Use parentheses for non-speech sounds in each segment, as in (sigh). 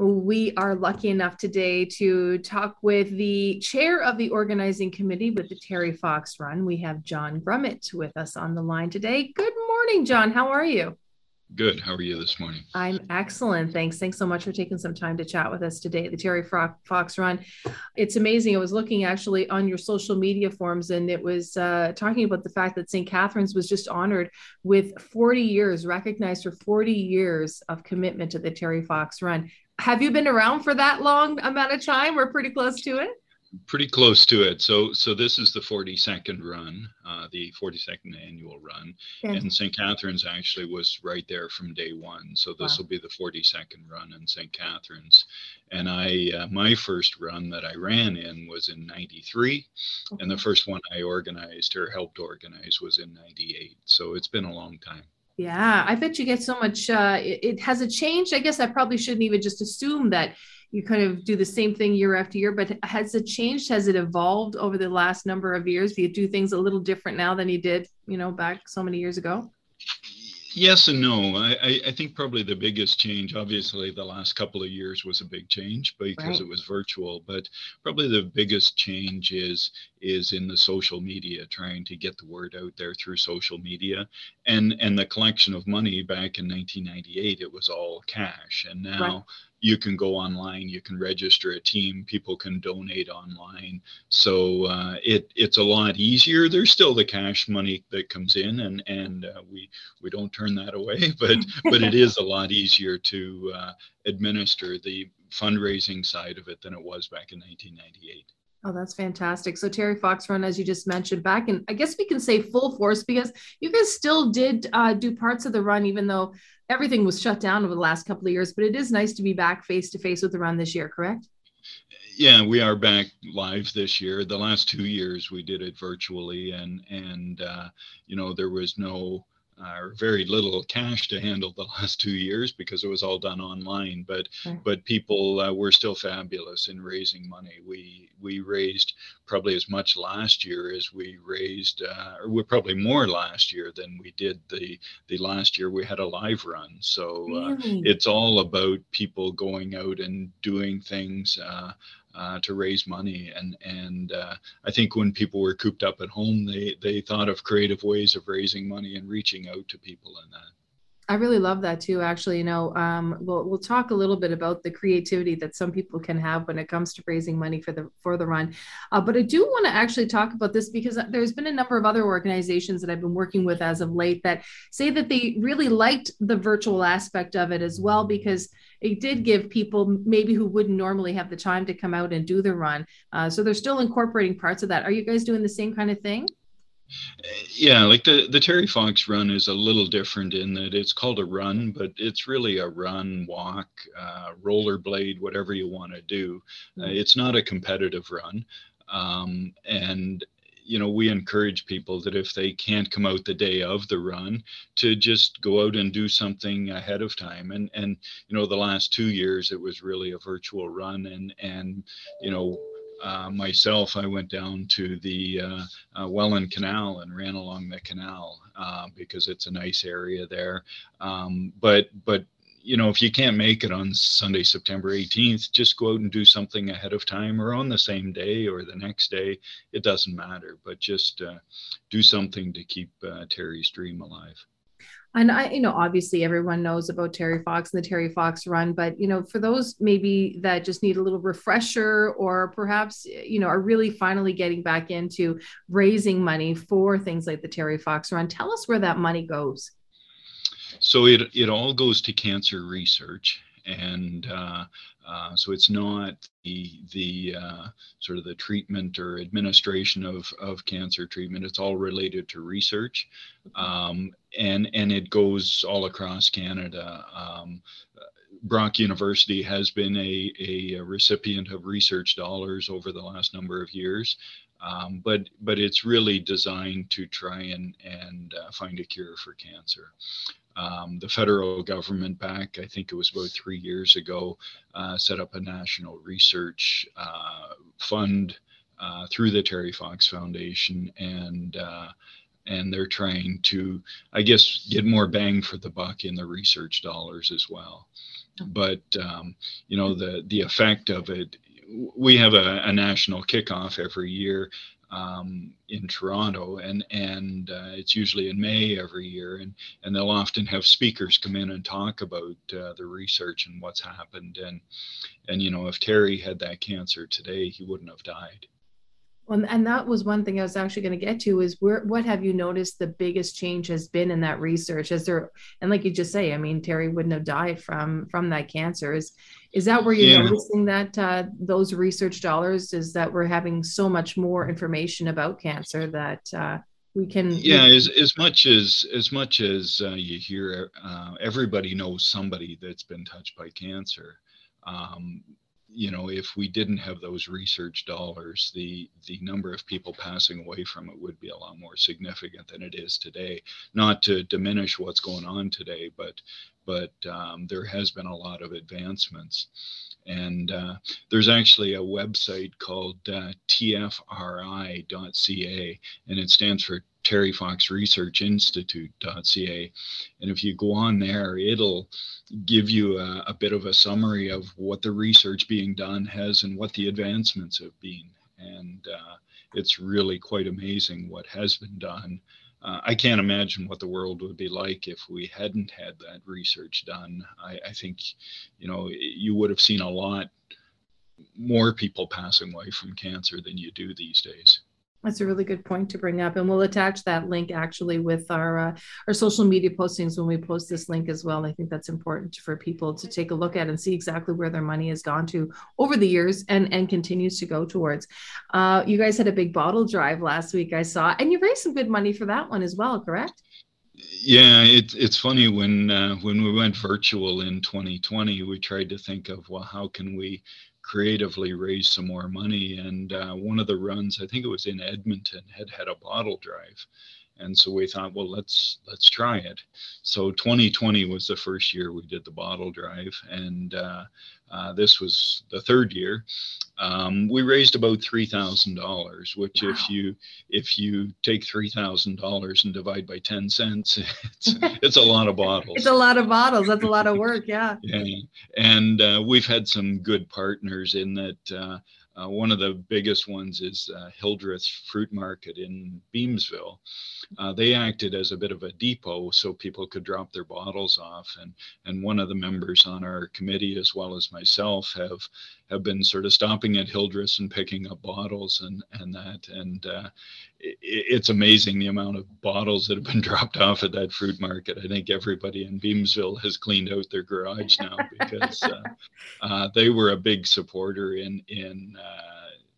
We are lucky enough today to talk with the chair of the organizing committee with the Terry Fox Run. We have John Grummett with us on the line today. Good morning, John. How are you? Good. How are you this morning? I'm excellent. Thanks. Thanks so much for taking some time to chat with us today. The Terry Fox Run. It's amazing. I was looking actually on your social media forums and it was uh, talking about the fact that St. Catharines was just honored with 40 years, recognized for 40 years of commitment to the Terry Fox Run. Have you been around for that long amount of time? We're pretty close to it pretty close to it. So so this is the 42nd run, uh, the 42nd annual run, and St. Catharines actually was right there from day one. So this wow. will be the 42nd run in St. Catharines, and I uh, my first run that I ran in was in '93, okay. and the first one I organized or helped organize was in '98. So it's been a long time. Yeah, I bet you get so much. Uh, it, it has a change. I guess I probably shouldn't even just assume that you kind of do the same thing year after year but has it changed? Has it evolved over the last number of years? Do you do things a little different now than you did you know back so many years ago? Yes and no. I, I think probably the biggest change obviously the last couple of years was a big change because right. it was virtual but probably the biggest change is is in the social media trying to get the word out there through social media and and the collection of money back in 1998 it was all cash. And now right you can go online you can register a team people can donate online. So uh, it it's a lot easier. There's still the cash money that comes in and and uh, we we don't turn that away (laughs) but but it is a lot easier to uh, administer the fundraising side of it than it was back in 1998 Oh, that's fantastic. So Terry Fox Run, as you just mentioned, back and I guess we can say full force because you guys still did uh, do parts of the run, even though everything was shut down over the last couple of years. But it is nice to be back face to face with the run this year, correct? Yeah, we are back live this year. The last two years we did it virtually, and and uh, you know there was no uh, very little cash to handle the (laughs) last two years because it was all done online. But but people uh, were still fabulous in raising money. We we raised probably as much last year as we raised, uh, or we probably more last year than we did the the last year we had a live run. So uh, really? it's all about people going out and doing things. Uh, to raise money. And and uh, I think when people were cooped up at home, they they thought of creative ways of raising money and reaching out to people in that. I really love that too. Actually, you know, um, we'll we'll talk a little bit about the creativity that some people can have when it comes to raising money for the for the run. Uh, but I do want to actually talk about this because there's been a number of other organizations that I've been working with as of late that say that they really liked the virtual aspect of it as well because it did give people maybe who wouldn't normally have the time to come out and do the run. Uh, so they're still incorporating parts of that. Are you guys doing the same kind of thing? Yeah, like the the Terry Fox run is a little different in that it's called a run, but it's really a run, walk, uh, rollerblade, whatever you want to do. Uh, mm. it's not a competitive run, um, and you know we encourage people that if they can't come out the day of the run to just go out and do something ahead of time and and you know the last two years it was really a virtual run and and you know uh, myself, I went down to the uh, uh, Welland Canal and ran along the canal uh, because it's a nice area there. Um, but but you know, if you can't make it on Sunday, September 18th, just go out and do something ahead of time or on the same day or the next day. It doesn't matter, but just uh, do something to keep Terry's dream alive and I, you know, obviously everyone knows about Terry Fox and the Terry Fox run, but you know, for those maybe that just need a little refresher or perhaps, you know, are really finally getting back into raising money for things like the Terry Fox run, tell us where that money goes. So it it all goes to cancer research and uh, uh, so it's not the the uh, sort of the treatment or administration of of cancer treatment. It's all related to research, um, and and it goes all across Canada. Um, Brock University has been a, a recipient of research dollars over the last number of years, um, but but it's really designed to try and and uh, find a cure for cancer. Um, the federal government back, I think it was about three years ago, uh, set up a national research uh, fund uh, through the Terry Fox Foundation, and uh, and they're trying to, I guess, get more bang for the buck in the research dollars as well. but um, you know the the effect of it we have a, a national kickoff every year um, in Toronto, and and uh, it's usually in May every year, and and they'll often have speakers come in and talk about uh, the research and what's happened, and and you know if Terry had that cancer today, he wouldn't have died. Well, and that was one thing I was actually going to get to is where what have you noticed the biggest change has been in that research? Is there and like you just say, I mean, Terry wouldn't have died from from that cancer. Is is that where you're yeah. noticing that uh, those research dollars is that we're having so much more information about cancer that uh, we can yeah we, as, as much as as much as uh, you hear uh, everybody knows somebody that's been touched by cancer um, you know, if we didn't have those research dollars, the the number of people passing away from it would be a lot more significant than it is today. Not to diminish what's going on today, but but um, there has been a lot of advancements. And uh, there's actually a website called uh, tfri.ca, and it stands for Terry Fox Research Institute.ca. And if you go on there, it'll give you a, a, bit of a summary of what the research being done has and what the advancements have been. And uh, it's really quite amazing what has been done. Uh, I can't imagine what the world would be like if we hadn't had that research done. I, I think, you know, you would have seen a lot more people passing away from cancer than you do these days. That's a really good point to bring up, and we'll attach that link actually with our uh, our social media postings when we post this link as well. I think that's important for people to take a look at and see exactly where their money has gone to over the years and and continues to go towards. Uh, you guys had a big bottle drive last week, I saw, and you raised some good money for that one as well, correct? Yeah, it, it's funny when uh, when we went virtual in 2020, we tried to think of well, how can we creatively raise some more money. And uh, one of the runs, I think it was in Edmonton, had had a bottle drive, and so we thought, well, let's let's try it. So 2020 was the first year we did the bottle drive, and uh, uh, this was the third year. Um, we raised about three thousand dollars, which wow. if you if you take three thousand dollars and divide by ten cents, (laughs) it's (laughs) it's a lot of bottles. It's a lot of bottles. That's a lot of work. Yeah. (laughs) Yeah, and uh, we've had some good partners in that. Uh, one of the biggest ones is uh, Hildreth Fruit Market in Beamsville. Uh, they acted as a bit of a depot so people could drop their bottles off. And, and one of the members on our committee, as well as myself, have have been sort of stopping at Hildreth and picking up bottles and, and that. And uh, it, it's amazing the amount of bottles that have been (laughs) dropped off at that fruit market. I think everybody in Beamsville has cleaned out their garage now because uh, (laughs) uh, they were a big supporter in, in uh,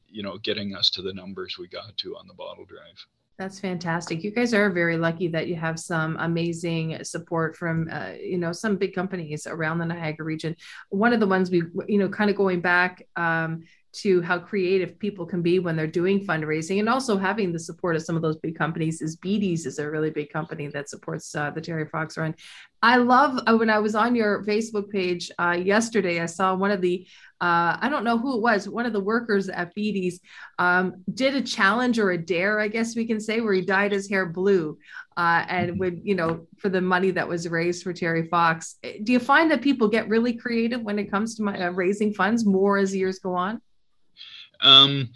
you know, getting us to the numbers we got to on the bottle drive. That's fantastic. You guys are very lucky that you have some amazing support from, uh, you know, some big companies around the Niagara region. One of the ones we, you know, kind of going back um, to how creative people can be when they're doing fundraising and also having the support of some of those big companies is Beatties is a really big company that supports uh, the Terry Fox run. I love uh, when I was on your Facebook page uh, yesterday, I saw one of the, uh, I don't know who it was, one of the workers at Beatties um, did a challenge or a dare, I guess we can say, where he dyed his hair blue uh, and mm-hmm. would, you know, for the money that was raised for Terry Fox. Do you find that people get really creative when it comes to my, uh, raising funds more as years go on? Um,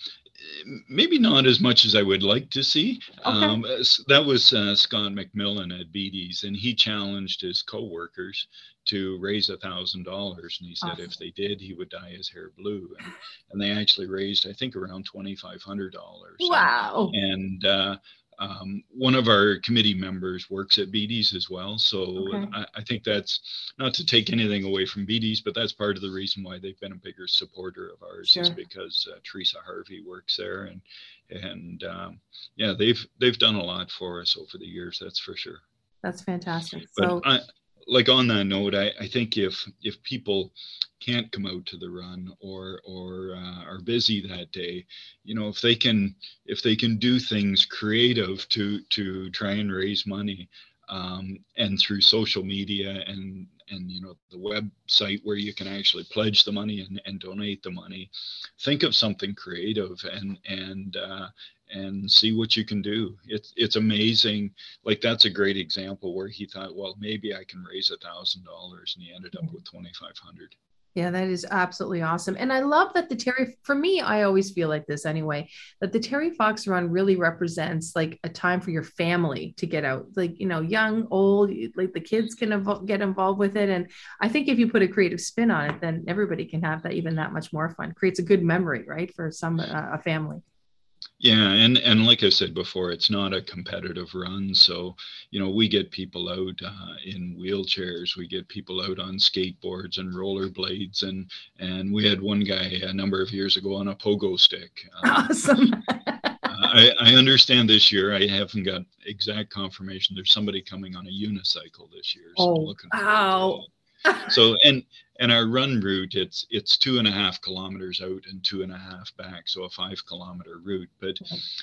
maybe not as much as I would like to see. Okay. Um, that was uh, Scott McMillan at Beatties, and he challenged his coworkers to raise a thousand dollars, and he said awesome. if they did, he would dye his hair blue, and, and they actually raised, I think, around twenty five hundred dollars. Wow! And, and uh, um, one of our committee members works at Beatties as well. So okay. I, I, think that's not to take anything away from Beatties, but that's part of the reason why they've been a bigger supporter of ours sure. is because uh, Teresa Harvey works there, and and um, yeah, they've they've done a lot for us over the years. That's for sure. That's fantastic. But so. I, like on that note, I, I think if if people can't come out to the run or or uh, are busy that day, you know, if they can if they can do things creative to to try and raise money, um, and through social media and and you know the website where you can actually pledge the money and, and donate the money think of something creative and and uh, and see what you can do. It's it's amazing. Like that's a great example where he thought, well, maybe I can raise a thousand dollars, and he ended up with twenty five hundred. Yeah, that is absolutely awesome. And I love that the Terry, for me, I always feel like this anyway, that the Terry Fox run really represents like a time for your family to get out, like, you know, young, old, like the kids can get involved with it. And I think if you put a creative spin on it, then everybody can have that even that much more fun. Creates a good memory, right, for some, uh, a family. Yeah, and and like I said before, it's not a competitive run. So, you know, we get people out uh, in wheelchairs, we get people out on skateboards and rollerblades, and and we had one guy a number of years ago on a pogo stick. (laughs) Uh, awesome. I, I understand this year. I haven't got exact confirmation. There's somebody coming on a unicycle this year. So oh, wow. So and and our run route it's it's two and a half kilometers out and two and a half back so a five kilometer route. But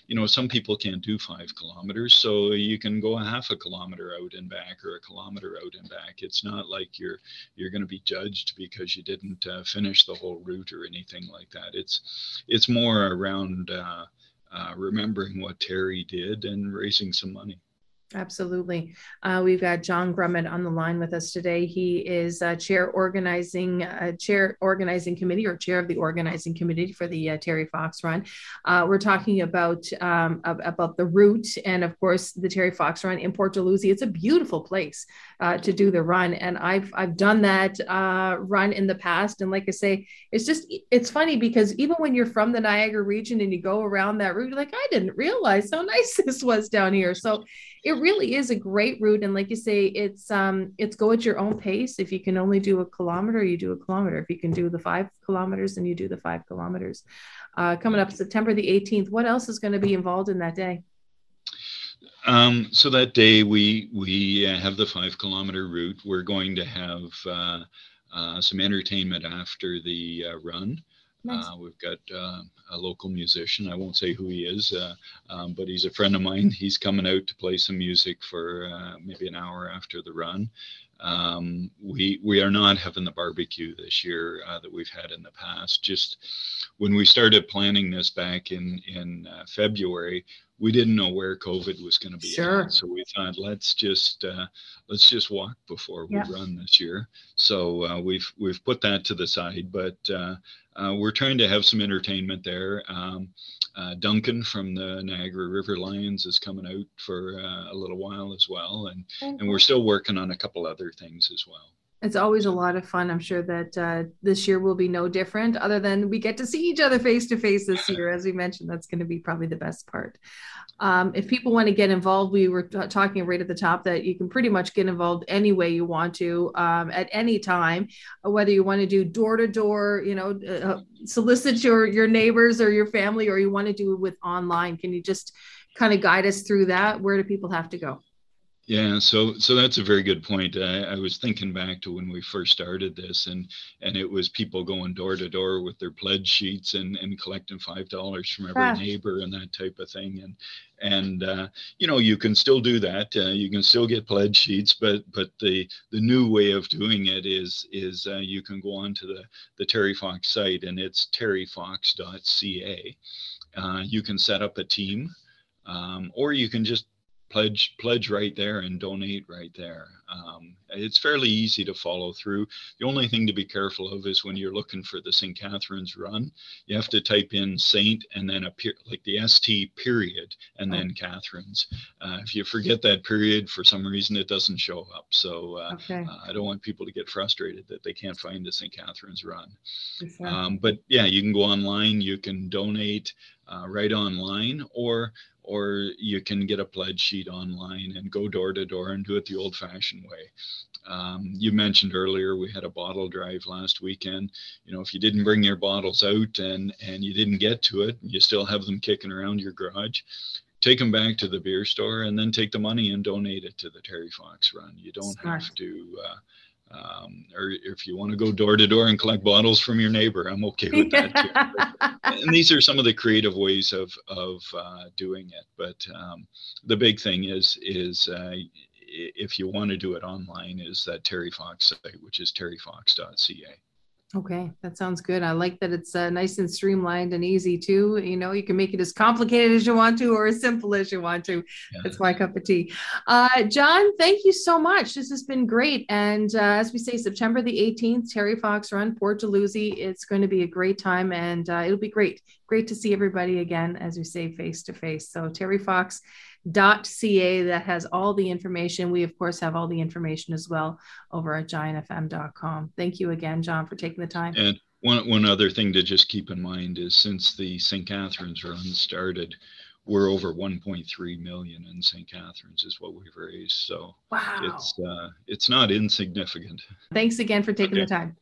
you know some people can't do five kilometers so you can go a half a kilometer out and back or a kilometer out and back. It's not like you're you're going to be judged because you didn't uh, finish the whole route or anything like that. It's it's more around uh, uh, remembering what terry did and raising some money Absolutely. Uh, we've got John Grummett on the line with us today. He is uh, chair organizing uh, chair organizing committee or chair of the organizing committee for the uh, Terry Fox Run. We're talking about um, about the route and of course the Terry Fox Run in Port Dalhousie. It's a beautiful place to do the run, and I've I've done that run in the past. And like I say, it's just it's funny because even when you're from the Niagara region and you go around that route, you're like I didn't realize how (laughs) nice this was down here. So it really is a great route and like you say it's um it's go at your own pace. If you can only do a kilometer you do a kilometer. If you can do the five kilometers then you do the five kilometers. Uh, coming up september the 18th what else is going to be involved in that day? Um, so that day we we uh, have the five kilometer route. We're going to have uh, uh some entertainment after the uh, run Nice. Uh, we've got uh, a local musician. I won't say who he is, uh, um, but he's a friend of mine. He's coming out to play some music for uh, maybe an hour after the run. Um, we we are not having the barbecue this year uh, that we've had in the past. Just when we started planning this back in in uh, February, we didn't know where COVID was going to be. Sure. At, so we thought let's just uh, let's just walk before we run this year. So uh, we've we've put that to the side, but uh, uh, we're trying to have some entertainment there. Um, uh, Duncan from the Niagara River Lions is coming out for a little while as well, and mm-hmm. and we're still working on a couple other things as well it's always a lot of fun. I'm sure that uh, this year will be no different, other than we get to see each other face to face this year. As we mentioned, that's going to be probably the best part. Um, if people want to get involved, we were t- talking right at the top that you can pretty much get involved any way you want to um, at any time, whether you want to do door to door, you know, uh, solicit your your neighbors or your family, or you want to do it with online. Can you just kind of guide us through that? Where do people have to go? Yeah, so so that's a very good point. I, I, was thinking back to when we first started this, and and it was people going door to door with their pledge sheets and and collecting five dollars from every ah. neighbor and that type of thing. And and uh, you know you can still do that. Uh, you can still get pledge sheets, but but the the new way of doing it is is uh, you can go onto the the Terry Fox site, and it's terryfox.ca. Uh, you can set up a team. Um, or you can just pledge pledge right there and donate right there. Um, it's fairly easy to follow through. The only thing to be careful of is when you're looking for the St. Catharines run, you have to type in Saint and then a per- like the ST period and oh. then Catharines. Uh, if you forget that period for some reason, it doesn't show up. So uh, okay. uh, I don't want people to get frustrated that they can't find the St. Catharines run. Um, but yeah, you can go online, you can donate uh, right online, or or you can get a pledge sheet online and go door to door and do it the old fashioned way. Um, you mentioned earlier we had a bottle drive last weekend. You know, if you didn't bring your bottles out and and you didn't get to it, you still have them kicking around your garage. Take them back to the beer store and then take the money and donate it to the Terry Fox Run. You don't Smart. have to uh, um, or if you want to go door to door and collect bottles from your neighbor, I'm okay with that too. (laughs) and these are some of the creative ways of of uh, doing it. But um, the big thing is is uh, if you want to do it online, is that Terry Fox site, which is terryfox.ca. Okay, that sounds good. I like that it's uh, nice and streamlined and easy too. You know, you can make it as complicated as you want to or as simple as you want to. Yeah. That's my cup of tea. Uh, John, thank you so much. This has been great. And uh, as we say, September the 18th, Terry Fox Run, Port Dalhousie. It's going to be a great time and uh, it'll be great. Great to see everybody again, as we say, face to face. So, Terry Fox ca that has all the information. We, of course, have all the information as well over at giantfm.com. Thank you again, John, for taking the time. And one, one other thing to just keep in mind is since the St. Catharines run started, we're over 1.3 million in St. Catharines is what we've raised. So wow. it's uh, it's not insignificant. Thanks again for taking okay. the time.